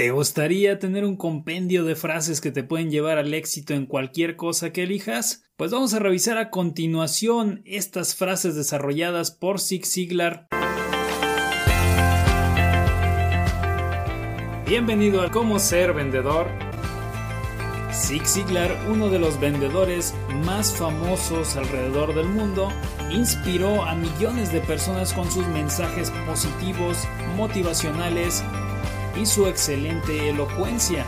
¿Te gustaría tener un compendio de frases que te pueden llevar al éxito en cualquier cosa que elijas? Pues vamos a revisar a continuación estas frases desarrolladas por Zig Ziglar. Bienvenido a Cómo ser vendedor. Zig Ziglar, uno de los vendedores más famosos alrededor del mundo, inspiró a millones de personas con sus mensajes positivos, motivacionales y su excelente elocuencia.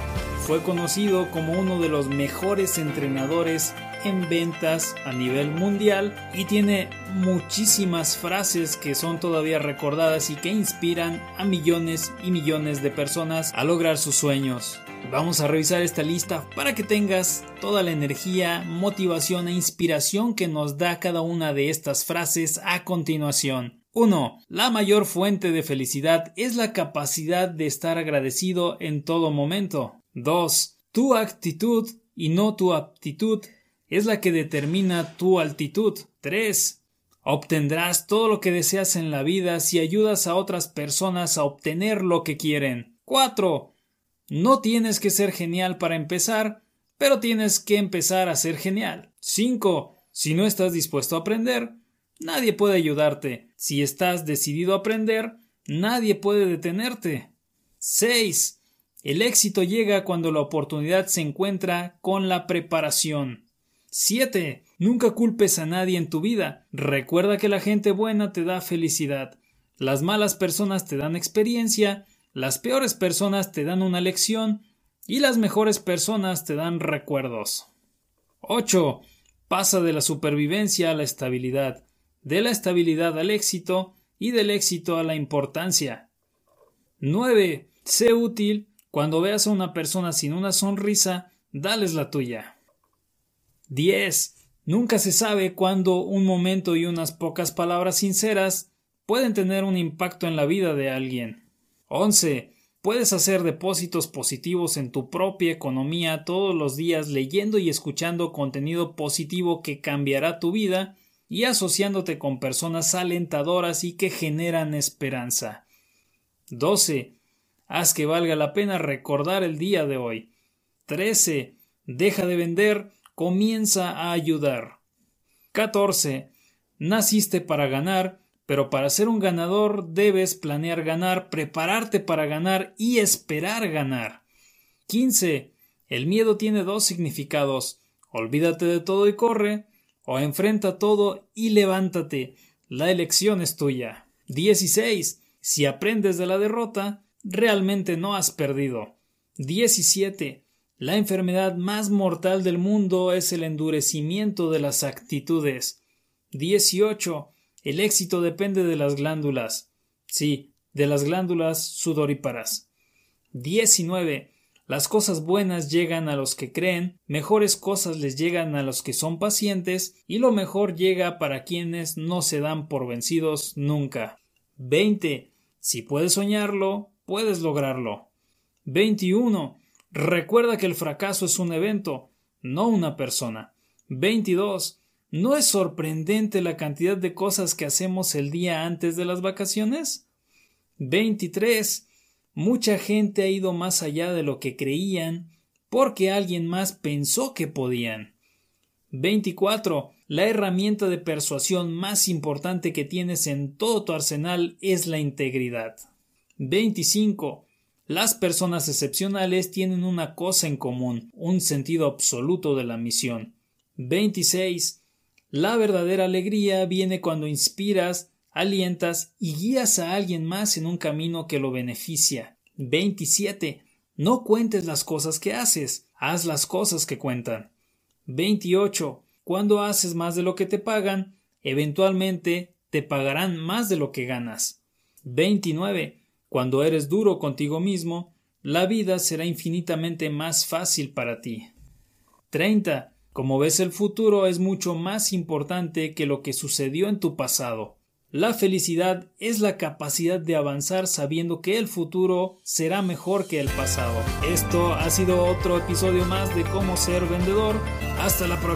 Fue conocido como uno de los mejores entrenadores en ventas a nivel mundial y tiene muchísimas frases que son todavía recordadas y que inspiran a millones y millones de personas a lograr sus sueños. Vamos a revisar esta lista para que tengas toda la energía, motivación e inspiración que nos da cada una de estas frases a continuación. 1. La mayor fuente de felicidad es la capacidad de estar agradecido en todo momento. 2. Tu actitud y no tu aptitud es la que determina tu altitud. 3. Obtendrás todo lo que deseas en la vida si ayudas a otras personas a obtener lo que quieren. 4. No tienes que ser genial para empezar, pero tienes que empezar a ser genial. 5. Si no estás dispuesto a aprender, Nadie puede ayudarte. Si estás decidido a aprender, nadie puede detenerte. 6. El éxito llega cuando la oportunidad se encuentra con la preparación. 7. Nunca culpes a nadie en tu vida. Recuerda que la gente buena te da felicidad. Las malas personas te dan experiencia, las peores personas te dan una lección y las mejores personas te dan recuerdos. 8. Pasa de la supervivencia a la estabilidad de la estabilidad al éxito y del éxito a la importancia. 9. Sé útil. Cuando veas a una persona sin una sonrisa, dales la tuya. 10. Nunca se sabe cuándo un momento y unas pocas palabras sinceras pueden tener un impacto en la vida de alguien. 11. Puedes hacer depósitos positivos en tu propia economía todos los días leyendo y escuchando contenido positivo que cambiará tu vida y asociándote con personas alentadoras y que generan esperanza. 12. Haz que valga la pena recordar el día de hoy. 13. Deja de vender, comienza a ayudar. 14. Naciste para ganar, pero para ser un ganador debes planear ganar, prepararte para ganar y esperar ganar. 15. El miedo tiene dos significados. Olvídate de todo y corre, o enfrenta todo y levántate. La elección es tuya. 16. Si aprendes de la derrota, realmente no has perdido. 17. La enfermedad más mortal del mundo es el endurecimiento de las actitudes. 18. El éxito depende de las glándulas. Sí, de las glándulas sudoríparas. 19. Las cosas buenas llegan a los que creen, mejores cosas les llegan a los que son pacientes, y lo mejor llega para quienes no se dan por vencidos nunca. 20. Si puedes soñarlo, puedes lograrlo. 21. Recuerda que el fracaso es un evento, no una persona. 22. ¿No es sorprendente la cantidad de cosas que hacemos el día antes de las vacaciones? 23. Mucha gente ha ido más allá de lo que creían porque alguien más pensó que podían. 24. La herramienta de persuasión más importante que tienes en todo tu arsenal es la integridad. 25. Las personas excepcionales tienen una cosa en común, un sentido absoluto de la misión. 26. La verdadera alegría viene cuando inspiras alientas y guías a alguien más en un camino que lo beneficia. 27. No cuentes las cosas que haces, haz las cosas que cuentan. 28. Cuando haces más de lo que te pagan, eventualmente te pagarán más de lo que ganas. 29. Cuando eres duro contigo mismo, la vida será infinitamente más fácil para ti. 30. Como ves el futuro es mucho más importante que lo que sucedió en tu pasado. La felicidad es la capacidad de avanzar sabiendo que el futuro será mejor que el pasado. Esto ha sido otro episodio más de cómo ser vendedor. Hasta la próxima.